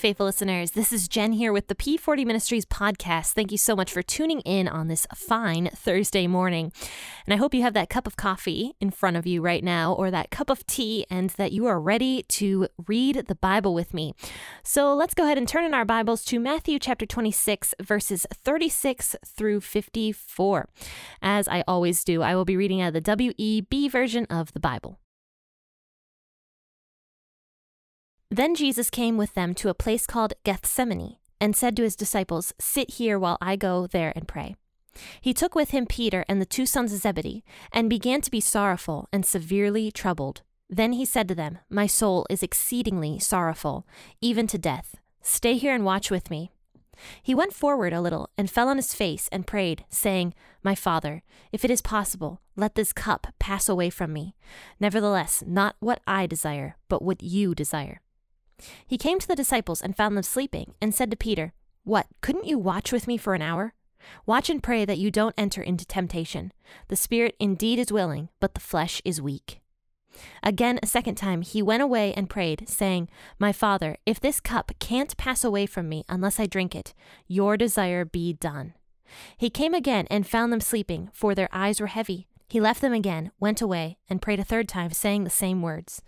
Faithful listeners. This is Jen here with the P40 Ministries podcast. Thank you so much for tuning in on this fine Thursday morning. And I hope you have that cup of coffee in front of you right now or that cup of tea and that you are ready to read the Bible with me. So let's go ahead and turn in our Bibles to Matthew chapter 26, verses 36 through 54. As I always do, I will be reading out of the WEB version of the Bible. Then Jesus came with them to a place called Gethsemane and said to his disciples, Sit here while I go there and pray. He took with him Peter and the two sons of Zebedee and began to be sorrowful and severely troubled. Then he said to them, My soul is exceedingly sorrowful, even to death. Stay here and watch with me. He went forward a little and fell on his face and prayed, saying, My Father, if it is possible, let this cup pass away from me. Nevertheless, not what I desire, but what you desire. He came to the disciples and found them sleeping, and said to Peter, What, couldn't you watch with me for an hour? Watch and pray that you don't enter into temptation. The spirit indeed is willing, but the flesh is weak. Again, a second time, he went away and prayed, saying, My Father, if this cup can't pass away from me unless I drink it, your desire be done. He came again and found them sleeping, for their eyes were heavy. He left them again, went away, and prayed a third time, saying the same words.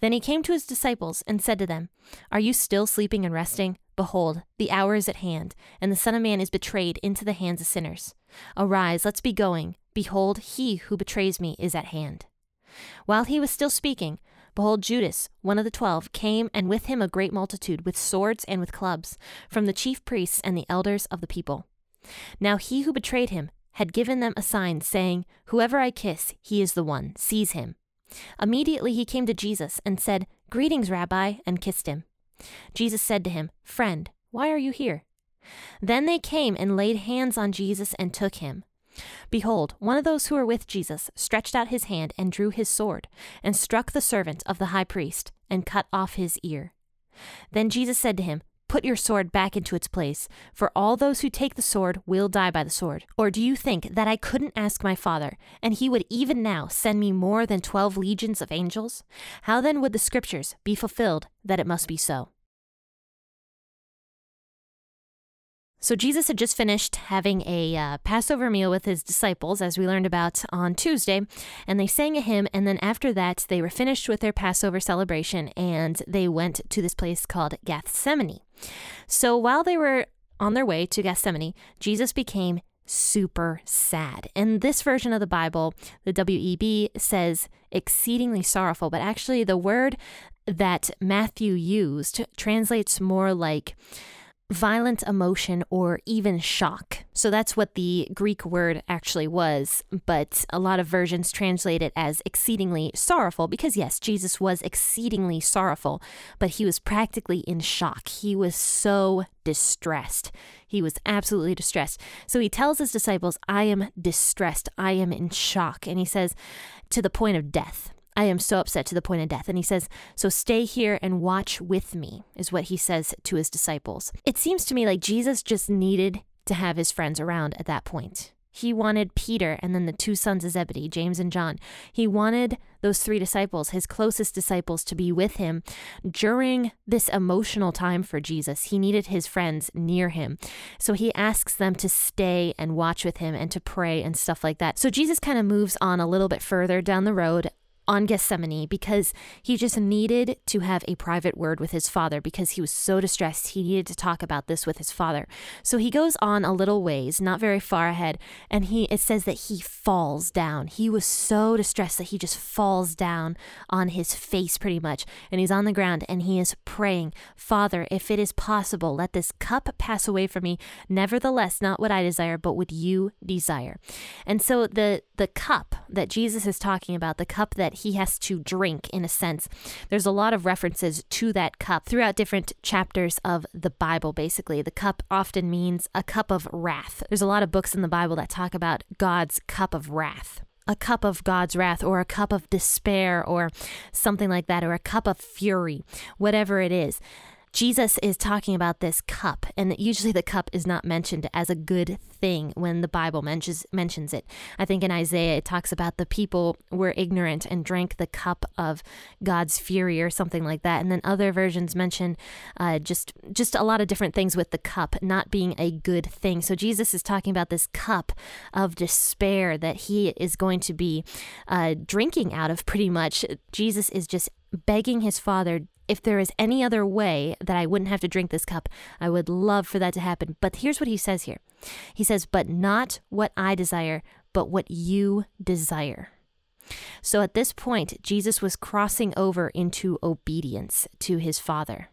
Then he came to his disciples and said to them, Are you still sleeping and resting? Behold, the hour is at hand, and the Son of Man is betrayed into the hands of sinners. Arise, let's be going. Behold, he who betrays me is at hand. While he was still speaking, behold, Judas, one of the twelve, came, and with him a great multitude, with swords and with clubs, from the chief priests and the elders of the people. Now he who betrayed him had given them a sign, saying, Whoever I kiss, he is the one, seize him. Immediately he came to Jesus and said, Greetings, Rabbi, and kissed him. Jesus said to him, Friend, why are you here? Then they came and laid hands on Jesus and took him. Behold, one of those who were with Jesus stretched out his hand and drew his sword, and struck the servant of the high priest, and cut off his ear. Then Jesus said to him, Put your sword back into its place, for all those who take the sword will die by the sword. Or do you think that I couldn't ask my Father, and he would even now send me more than twelve legions of angels? How then would the scriptures be fulfilled that it must be so? So, Jesus had just finished having a uh, Passover meal with his disciples, as we learned about on Tuesday, and they sang a hymn. And then after that, they were finished with their Passover celebration and they went to this place called Gethsemane. So, while they were on their way to Gethsemane, Jesus became super sad. And this version of the Bible, the WEB, says exceedingly sorrowful, but actually, the word that Matthew used translates more like violent emotion or even shock. So that's what the Greek word actually was, but a lot of versions translate it as exceedingly sorrowful because, yes, Jesus was exceedingly sorrowful, but he was practically in shock. He was so distressed. He was absolutely distressed. So he tells his disciples, I am distressed. I am in shock. And he says, to the point of death. I am so upset to the point of death. And he says, So stay here and watch with me, is what he says to his disciples. It seems to me like Jesus just needed to have his friends around at that point. He wanted Peter and then the two sons of Zebedee, James and John. He wanted those three disciples, his closest disciples, to be with him during this emotional time for Jesus. He needed his friends near him. So he asks them to stay and watch with him and to pray and stuff like that. So Jesus kind of moves on a little bit further down the road on Gethsemane because he just needed to have a private word with his father because he was so distressed. He needed to talk about this with his father. So he goes on a little ways, not very far ahead, and he it says that he falls down. He was so distressed that he just falls down on his face pretty much, and he's on the ground and he is praying, "Father, if it is possible, let this cup pass away from me. Nevertheless, not what I desire, but what you desire." And so the the cup that Jesus is talking about, the cup that he has to drink in a sense. There's a lot of references to that cup throughout different chapters of the Bible, basically. The cup often means a cup of wrath. There's a lot of books in the Bible that talk about God's cup of wrath a cup of God's wrath or a cup of despair or something like that, or a cup of fury, whatever it is. Jesus is talking about this cup, and usually the cup is not mentioned as a good thing when the Bible mentions mentions it. I think in Isaiah it talks about the people were ignorant and drank the cup of God's fury or something like that. And then other versions mention uh, just just a lot of different things with the cup not being a good thing. So Jesus is talking about this cup of despair that he is going to be uh, drinking out of. Pretty much, Jesus is just begging his father if there is any other way that I wouldn't have to drink this cup, I would love for that to happen. But here's what he says here He says, But not what I desire, but what you desire. So at this point, Jesus was crossing over into obedience to his Father.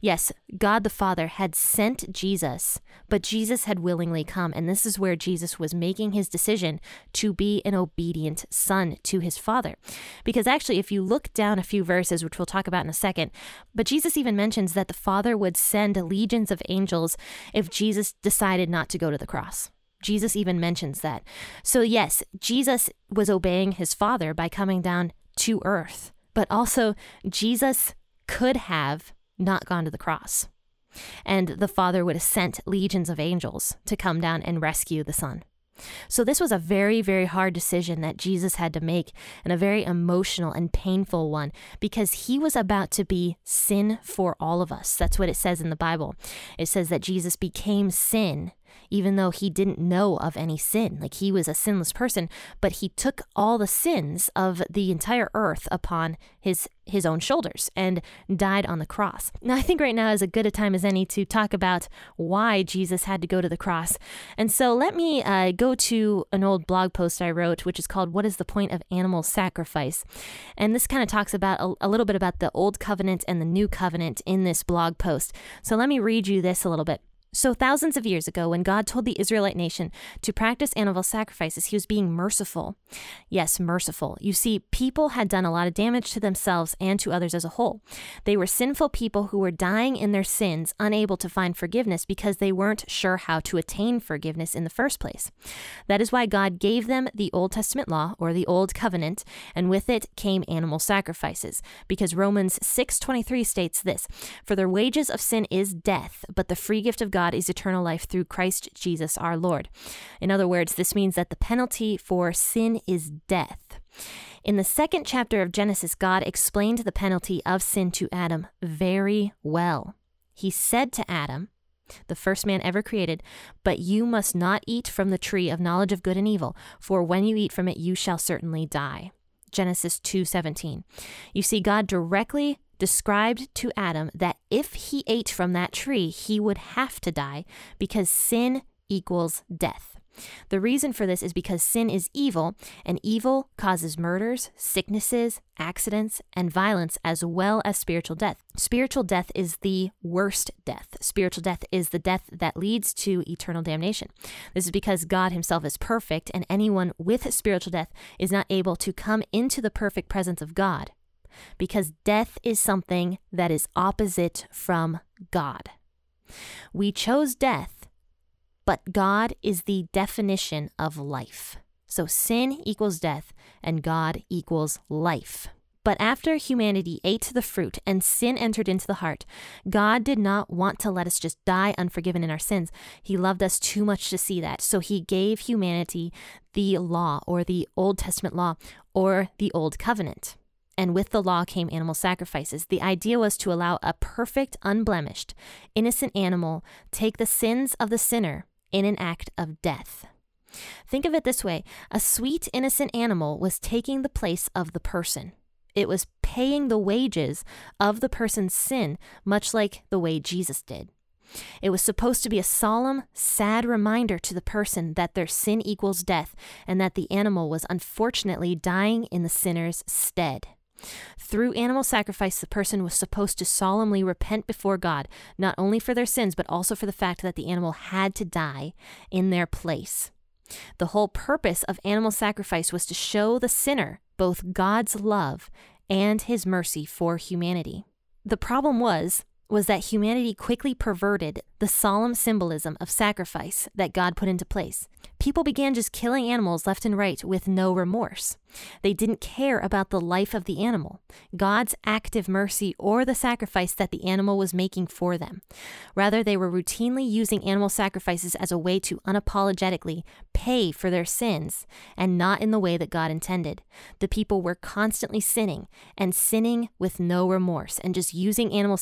Yes, God the Father had sent Jesus, but Jesus had willingly come. And this is where Jesus was making his decision to be an obedient son to his Father. Because actually, if you look down a few verses, which we'll talk about in a second, but Jesus even mentions that the Father would send legions of angels if Jesus decided not to go to the cross. Jesus even mentions that. So, yes, Jesus was obeying his Father by coming down to earth, but also Jesus could have not gone to the cross. And the Father would have sent legions of angels to come down and rescue the Son. So, this was a very, very hard decision that Jesus had to make, and a very emotional and painful one because he was about to be sin for all of us. That's what it says in the Bible. It says that Jesus became sin even though he didn't know of any sin. Like he was a sinless person, but he took all the sins of the entire earth upon his his own shoulders and died on the cross. Now I think right now is as good a time as any to talk about why Jesus had to go to the cross. And so let me uh, go to an old blog post I wrote, which is called "What is the point of animal sacrifice?" And this kind of talks about a, a little bit about the old covenant and the new covenant in this blog post. So let me read you this a little bit. So, thousands of years ago, when God told the Israelite nation to practice animal sacrifices, he was being merciful. Yes, merciful. You see, people had done a lot of damage to themselves and to others as a whole. They were sinful people who were dying in their sins, unable to find forgiveness because they weren't sure how to attain forgiveness in the first place. That is why God gave them the Old Testament law or the Old Covenant, and with it came animal sacrifices, because Romans 6:23 states this, "For the wages of sin is death, but the free gift of God God is eternal life through Christ Jesus our Lord. In other words, this means that the penalty for sin is death. In the second chapter of Genesis, God explained the penalty of sin to Adam very well. He said to Adam, the first man ever created, but you must not eat from the tree of knowledge of good and evil, for when you eat from it you shall certainly die. Genesis 2:17. You see God directly described to Adam that if he ate from that tree, he would have to die because sin equals death. The reason for this is because sin is evil, and evil causes murders, sicknesses, accidents, and violence, as well as spiritual death. Spiritual death is the worst death. Spiritual death is the death that leads to eternal damnation. This is because God Himself is perfect, and anyone with spiritual death is not able to come into the perfect presence of God because death is something that is opposite from God. We chose death, but God is the definition of life. So sin equals death, and God equals life. But after humanity ate the fruit and sin entered into the heart, God did not want to let us just die unforgiven in our sins. He loved us too much to see that. So he gave humanity the law or the Old Testament law or the Old Covenant and with the law came animal sacrifices. The idea was to allow a perfect, unblemished, innocent animal take the sins of the sinner in an act of death. Think of it this way a sweet, innocent animal was taking the place of the person. It was paying the wages of the person's sin, much like the way Jesus did. It was supposed to be a solemn, sad reminder to the person that their sin equals death and that the animal was unfortunately dying in the sinner's stead. Through animal sacrifice, the person was supposed to solemnly repent before God, not only for their sins, but also for the fact that the animal had to die in their place. The whole purpose of animal sacrifice was to show the sinner both God's love and his mercy for humanity. The problem was was that humanity quickly perverted the solemn symbolism of sacrifice that God put into place. People began just killing animals left and right with no remorse. They didn't care about the life of the animal, God's active mercy, or the sacrifice that the animal was making for them. Rather, they were routinely using animal sacrifices as a way to unapologetically pay for their sins, and not in the way that God intended. The people were constantly sinning, and sinning with no remorse, and just using animal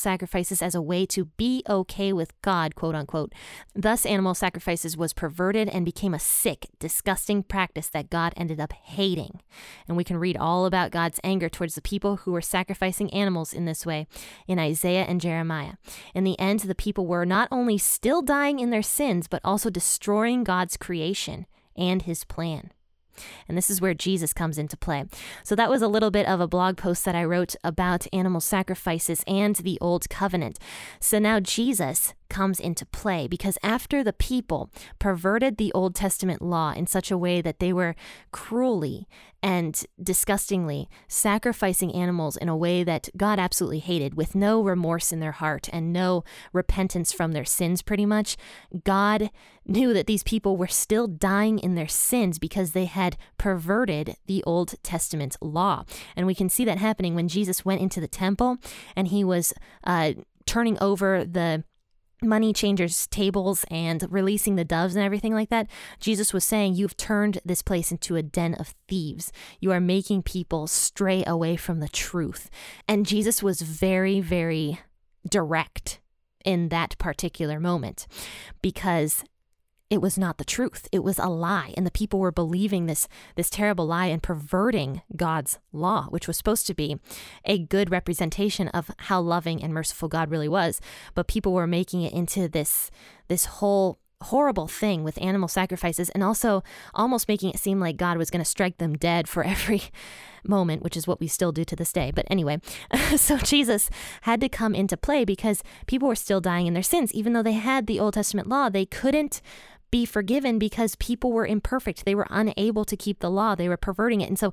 sacrifices as a way to be okay with God, quote unquote. Thus, animal sacrifices was perverted and became a sick, disgusting practice that God ended up hating. And we can read all about God's anger towards the people who were sacrificing animals in this way in Isaiah and Jeremiah. In the end, the people were not only still dying in their sins, but also destroying God's creation and his plan. And this is where Jesus comes into play. So, that was a little bit of a blog post that I wrote about animal sacrifices and the Old Covenant. So, now Jesus comes into play because after the people perverted the Old Testament law in such a way that they were cruelly and disgustingly sacrificing animals in a way that God absolutely hated, with no remorse in their heart and no repentance from their sins, pretty much, God knew that these people were still dying in their sins because they had perverted the Old Testament law. And we can see that happening when Jesus went into the temple and he was uh, turning over the money changers tables and releasing the doves and everything like that, Jesus was saying, You've turned this place into a den of thieves. You are making people stray away from the truth. And Jesus was very, very direct in that particular moment because it was not the truth. It was a lie. And the people were believing this, this terrible lie and perverting God's law, which was supposed to be a good representation of how loving and merciful God really was. But people were making it into this, this whole horrible thing with animal sacrifices and also almost making it seem like God was going to strike them dead for every moment, which is what we still do to this day. But anyway, so Jesus had to come into play because people were still dying in their sins. Even though they had the Old Testament law, they couldn't be forgiven because people were imperfect. They were unable to keep the law, they were perverting it. And so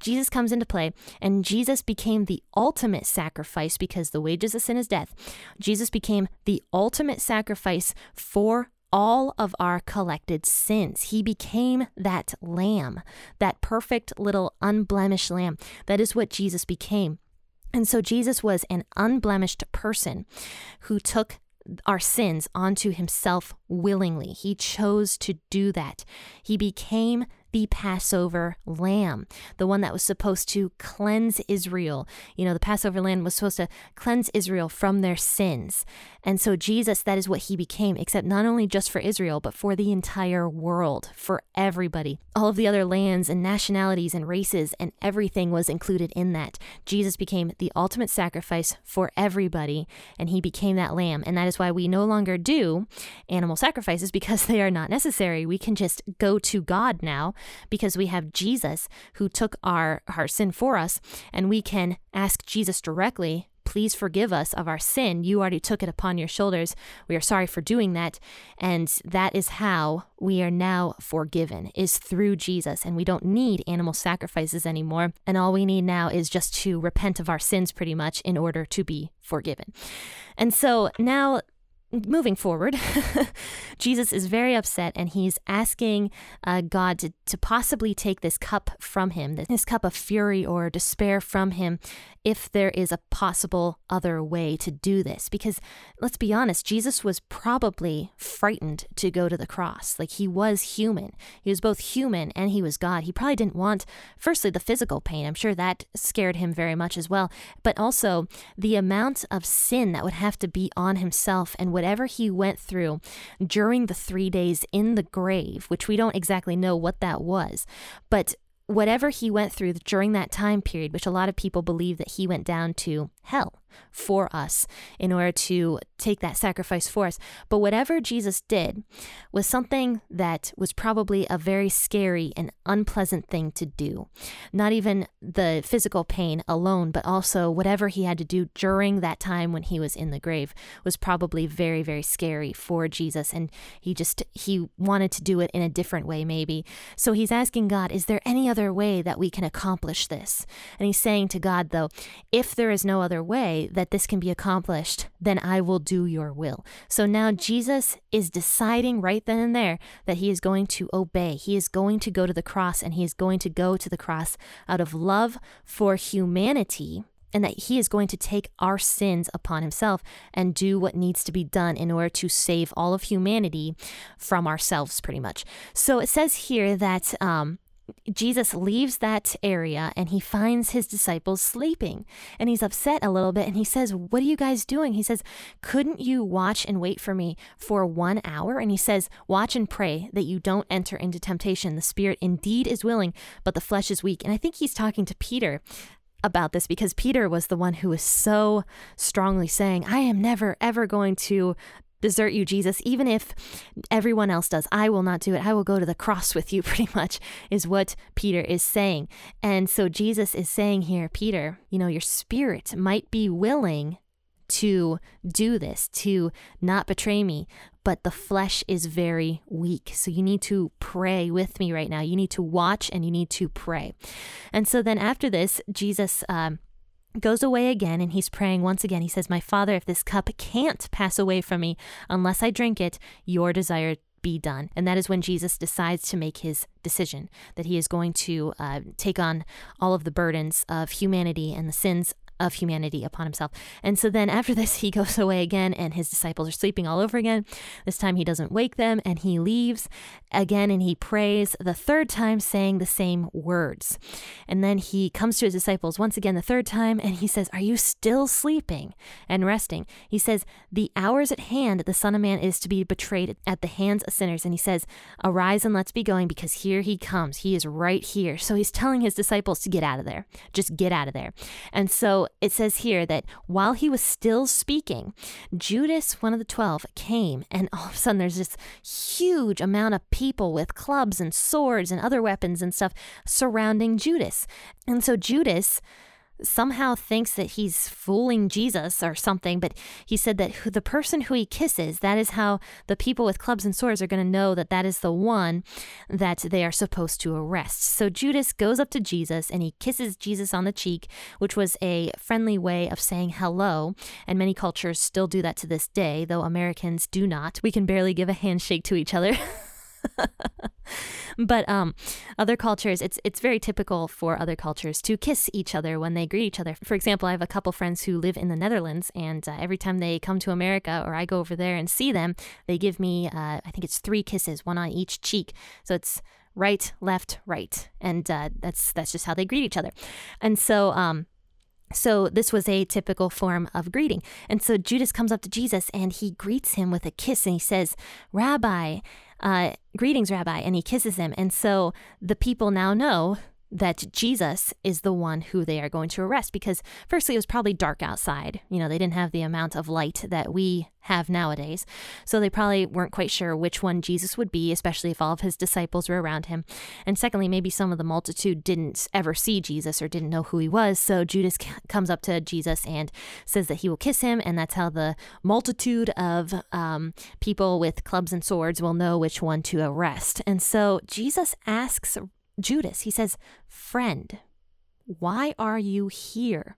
Jesus comes into play, and Jesus became the ultimate sacrifice because the wages of sin is death. Jesus became the ultimate sacrifice for all of our collected sins. He became that lamb, that perfect little unblemished lamb. That is what Jesus became. And so Jesus was an unblemished person who took our sins onto himself willingly. He chose to do that. He became the Passover lamb, the one that was supposed to cleanse Israel. You know, the Passover lamb was supposed to cleanse Israel from their sins. And so Jesus, that is what he became, except not only just for Israel, but for the entire world, for everybody. All of the other lands and nationalities and races and everything was included in that. Jesus became the ultimate sacrifice for everybody, and he became that lamb. And that is why we no longer do animal sacrifices because they are not necessary. We can just go to God now because we have Jesus who took our, our sin for us, and we can ask Jesus directly please forgive us of our sin. You already took it upon your shoulders. We are sorry for doing that. And that is how we are now forgiven, is through Jesus. And we don't need animal sacrifices anymore. And all we need now is just to repent of our sins pretty much in order to be forgiven. And so now moving forward, Jesus is very upset and he's asking uh, God to, to possibly take this cup from him, this cup of fury or despair from him, if there is a possible other way to do this. Because let's be honest, Jesus was probably frightened to go to the cross. Like he was human. He was both human and he was God. He probably didn't want, firstly, the physical pain. I'm sure that scared him very much as well. But also the amount of sin that would have to be on himself and whatever he went through during the three days in the grave, which we don't exactly know what that was, but whatever he went through during that time period, which a lot of people believe that he went down to hell for us in order to take that sacrifice for us. But whatever Jesus did was something that was probably a very scary and unpleasant thing to do. Not even the physical pain alone, but also whatever he had to do during that time when he was in the grave was probably very, very scary for Jesus. And he just, he wanted to do it in a different way, maybe. So he's asking God, is there any other way that we can accomplish this? And he's saying to God, though, if there is no other way, that this can be accomplished, then I will do your will. So now Jesus is deciding right then and there that he is going to obey. He is going to go to the cross and he is going to go to the cross out of love for humanity and that he is going to take our sins upon himself and do what needs to be done in order to save all of humanity from ourselves, pretty much. So it says here that um, Jesus leaves that area and he finds his disciples sleeping. And he's upset a little bit and he says, What are you guys doing? He says, Couldn't you watch and wait for me for one hour? And he says, Watch and pray that you don't enter into temptation. The spirit indeed is willing, but the flesh is weak. And I think he's talking to Peter about this because Peter was the one who was so strongly saying, I am never, ever going to desert you, Jesus, even if everyone else does. I will not do it. I will go to the cross with you, pretty much, is what Peter is saying. And so Jesus is saying here, Peter, you know, your spirit might be willing to do this, to not betray me, but the flesh is very weak. So you need to pray with me right now. You need to watch and you need to pray. And so then after this, Jesus. Um, goes away again and he's praying once again. He says, My Father, if this cup can't pass away from me unless I drink it, your desire be done. And that is when Jesus decides to make his decision that he is going to uh, take on all of the burdens of humanity and the sins of humanity upon himself. And so then after this, he goes away again, and his disciples are sleeping all over again. This time he doesn't wake them, and he leaves again and he prays the third time, saying the same words. And then he comes to his disciples once again the third time, and he says, Are you still sleeping and resting? He says, The hours at hand, the Son of Man is to be betrayed at the hands of sinners. And he says, Arise and let's be going, because here he comes. He is right here. So he's telling his disciples to get out of there. Just get out of there. And so it says here that while he was still speaking, Judas, one of the 12, came, and all of a sudden there's this huge amount of people with clubs and swords and other weapons and stuff surrounding Judas. And so Judas somehow thinks that he's fooling Jesus or something, but he said that the person who he kisses, that is how the people with clubs and swords are going to know that that is the one that they are supposed to arrest. So Judas goes up to Jesus and he kisses Jesus on the cheek, which was a friendly way of saying hello. And many cultures still do that to this day, though Americans do not. We can barely give a handshake to each other. but um, other cultures, it's it's very typical for other cultures to kiss each other when they greet each other. For example, I have a couple friends who live in the Netherlands, and uh, every time they come to America or I go over there and see them, they give me uh, I think it's three kisses, one on each cheek. So it's right, left, right, and uh, that's that's just how they greet each other. And so um, so this was a typical form of greeting. And so Judas comes up to Jesus and he greets him with a kiss and he says, Rabbi, uh, greetings, Rabbi. And he kisses him. And so the people now know that Jesus is the one who they are going to arrest because, firstly, it was probably dark outside. You know, they didn't have the amount of light that we have nowadays. So they probably weren't quite sure which one Jesus would be, especially if all of his disciples were around him. And secondly, maybe some of the multitude didn't ever see Jesus or didn't know who he was. So Judas comes up to Jesus and says that he will kiss him. And that's how the multitude of um, people with clubs and swords will know which one to arrest. And so Jesus asks Judas. He says, Friend, why are you here?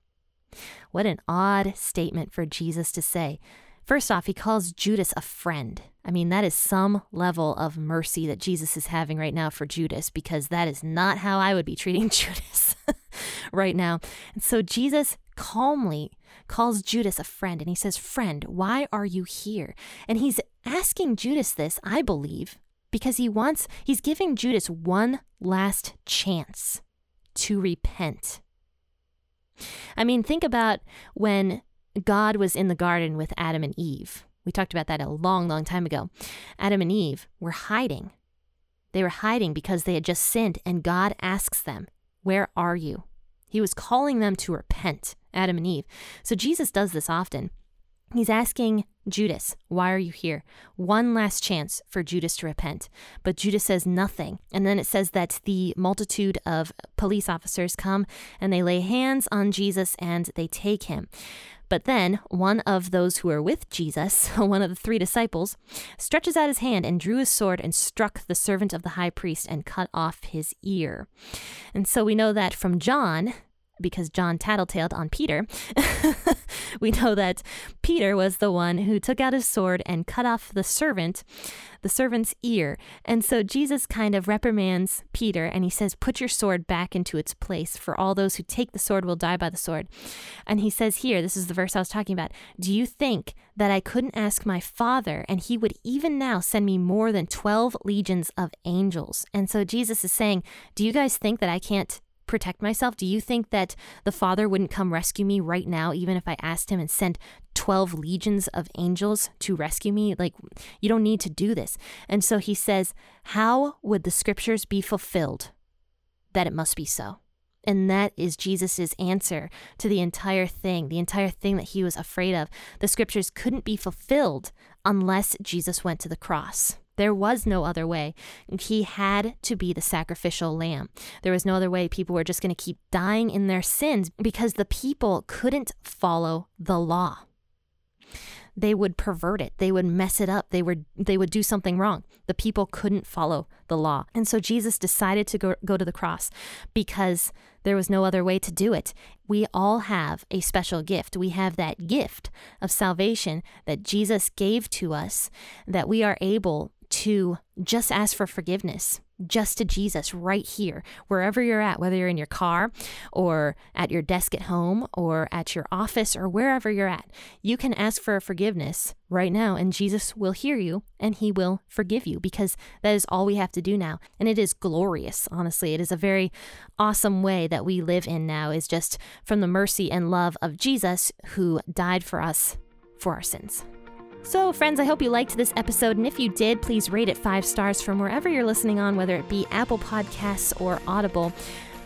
What an odd statement for Jesus to say. First off, he calls Judas a friend. I mean, that is some level of mercy that Jesus is having right now for Judas because that is not how I would be treating Judas right now. And so Jesus calmly calls Judas a friend and he says, Friend, why are you here? And he's asking Judas this, I believe, because he wants, he's giving Judas one last chance to repent. I mean, think about when God was in the garden with Adam and Eve. We talked about that a long, long time ago. Adam and Eve were hiding. They were hiding because they had just sinned, and God asks them, Where are you? He was calling them to repent, Adam and Eve. So Jesus does this often. He's asking Judas, Why are you here? One last chance for Judas to repent. But Judas says nothing. And then it says that the multitude of police officers come and they lay hands on Jesus and they take him. But then one of those who were with Jesus, one of the three disciples, stretches out his hand and drew his sword and struck the servant of the high priest and cut off his ear. And so we know that from John because John tattletaled on Peter, we know that Peter was the one who took out his sword and cut off the servant, the servant's ear. And so Jesus kind of reprimands Peter and he says, Put your sword back into its place, for all those who take the sword will die by the sword. And he says here, this is the verse I was talking about, Do you think that I couldn't ask my father and he would even now send me more than 12 legions of angels? And so Jesus is saying, Do you guys think that I can't protect myself? Do you think that the Father wouldn't come rescue me right now, even if I asked him and sent 12 legions of angels to rescue me? Like, you don't need to do this. And so he says, How would the scriptures be fulfilled that it must be so? And that is Jesus' answer to the entire thing, the entire thing that he was afraid of. The scriptures couldn't be fulfilled unless Jesus went to the cross. There was no other way. He had to be the sacrificial lamb. There was no other way. People were just going to keep dying in their sins because the people couldn't follow the law. They would pervert it. They would mess it up. They would they would do something wrong. The people couldn't follow the law. And so Jesus decided to go, go to the cross because there was no other way to do it. We all have a special gift. We have that gift of salvation that Jesus gave to us that we are able to just ask for forgiveness just to Jesus right here, wherever you're at, whether you're in your car or at your desk at home or at your office or wherever you're at. You can ask for forgiveness right now, and Jesus will hear you and he will forgive you because that is all we have to do now. And it is glorious, honestly. It is a very awesome way that we live in now, is just from the mercy and love of Jesus who died for us for our sins. So, friends, I hope you liked this episode, and if you did, please rate it five stars from wherever you're listening on, whether it be Apple Podcasts or Audible.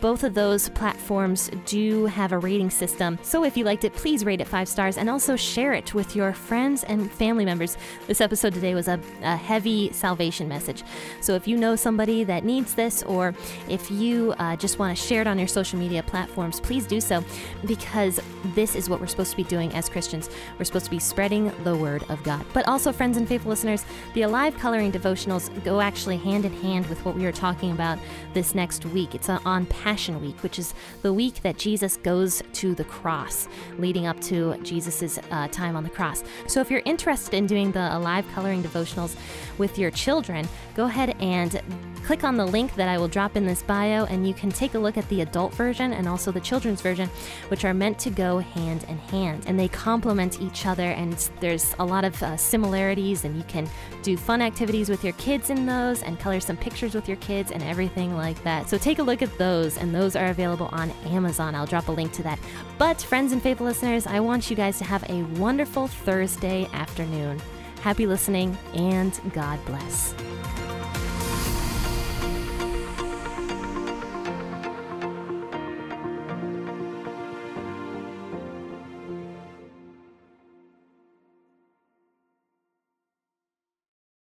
Both of those platforms do have a rating system. So if you liked it, please rate it five stars and also share it with your friends and family members. This episode today was a, a heavy salvation message. So if you know somebody that needs this, or if you uh, just want to share it on your social media platforms, please do so because this is what we're supposed to be doing as Christians. We're supposed to be spreading the word of God. But also, friends and faithful listeners, the Alive Coloring devotionals go actually hand in hand with what we are talking about this next week. It's on Passion Week, which is the week that Jesus goes to the cross, leading up to Jesus' uh, time on the cross. So if you're interested in doing the Alive Coloring devotionals with your children, go ahead and click on the link that I will drop in this bio, and you can take a look at the adult version and also the children's version, which are meant to go hand in hand. And they complement each other, and there's a lot of uh, similarities, and you can do fun activities with your kids in those and color some pictures with your kids and everything like that. So take a look at those and those are available on Amazon. I'll drop a link to that. But, friends and faithful listeners, I want you guys to have a wonderful Thursday afternoon. Happy listening, and God bless.